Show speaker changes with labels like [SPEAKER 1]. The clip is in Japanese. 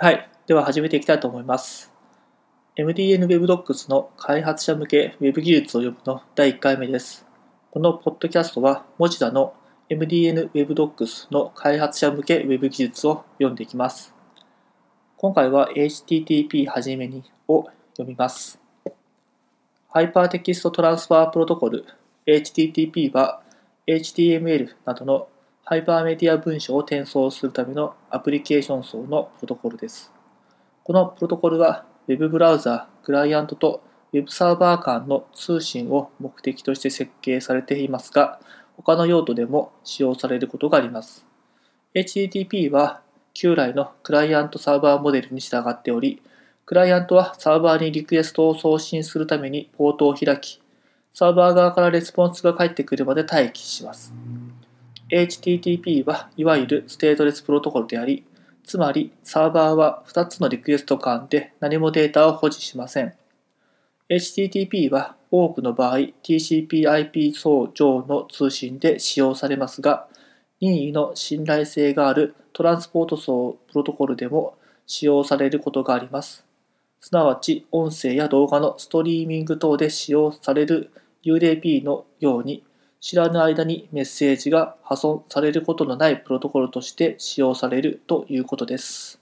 [SPEAKER 1] はい。では始めていきたいと思います。MDN WebDocs の開発者向け Web 技術を読むの第1回目です。このポッドキャストは、 Mozilla の MDN Web Docs の開発者向け Web 技術を読んでいきます。今回は HTTP はじめにを読みます。 Hypertext Transfer Protocol HTTP は HTML などのハイパーメディア文章を転送するためのアプリケーション層のプロトコルです。このプロトコルは Web ブラウザ、クライアントと Web サーバー間の通信を目的として設計されていますが、他の用途でも使用されることがあります。HTTP は旧来のクライアントサーバーモデルに従っており、クライアントはサーバーにリクエストを送信するためにポートを開き、サーバー側からレスポンスが返ってくるまで待機します。HTTP はいわゆるステートレスプロトコルであり、つまりサーバーは2つのリクエスト間で何もデータを保持しません。HTTP は多くの場合 TCP/IP 層上の通信で使用されますが、任意の信頼性があるトランスポート層プロトコルでも使用されることがあります。すなわち音声や動画のストリーミング等で使用される UDP のように知らぬ間にメッセージが破損されることのないプロトコルとして使用されるということです。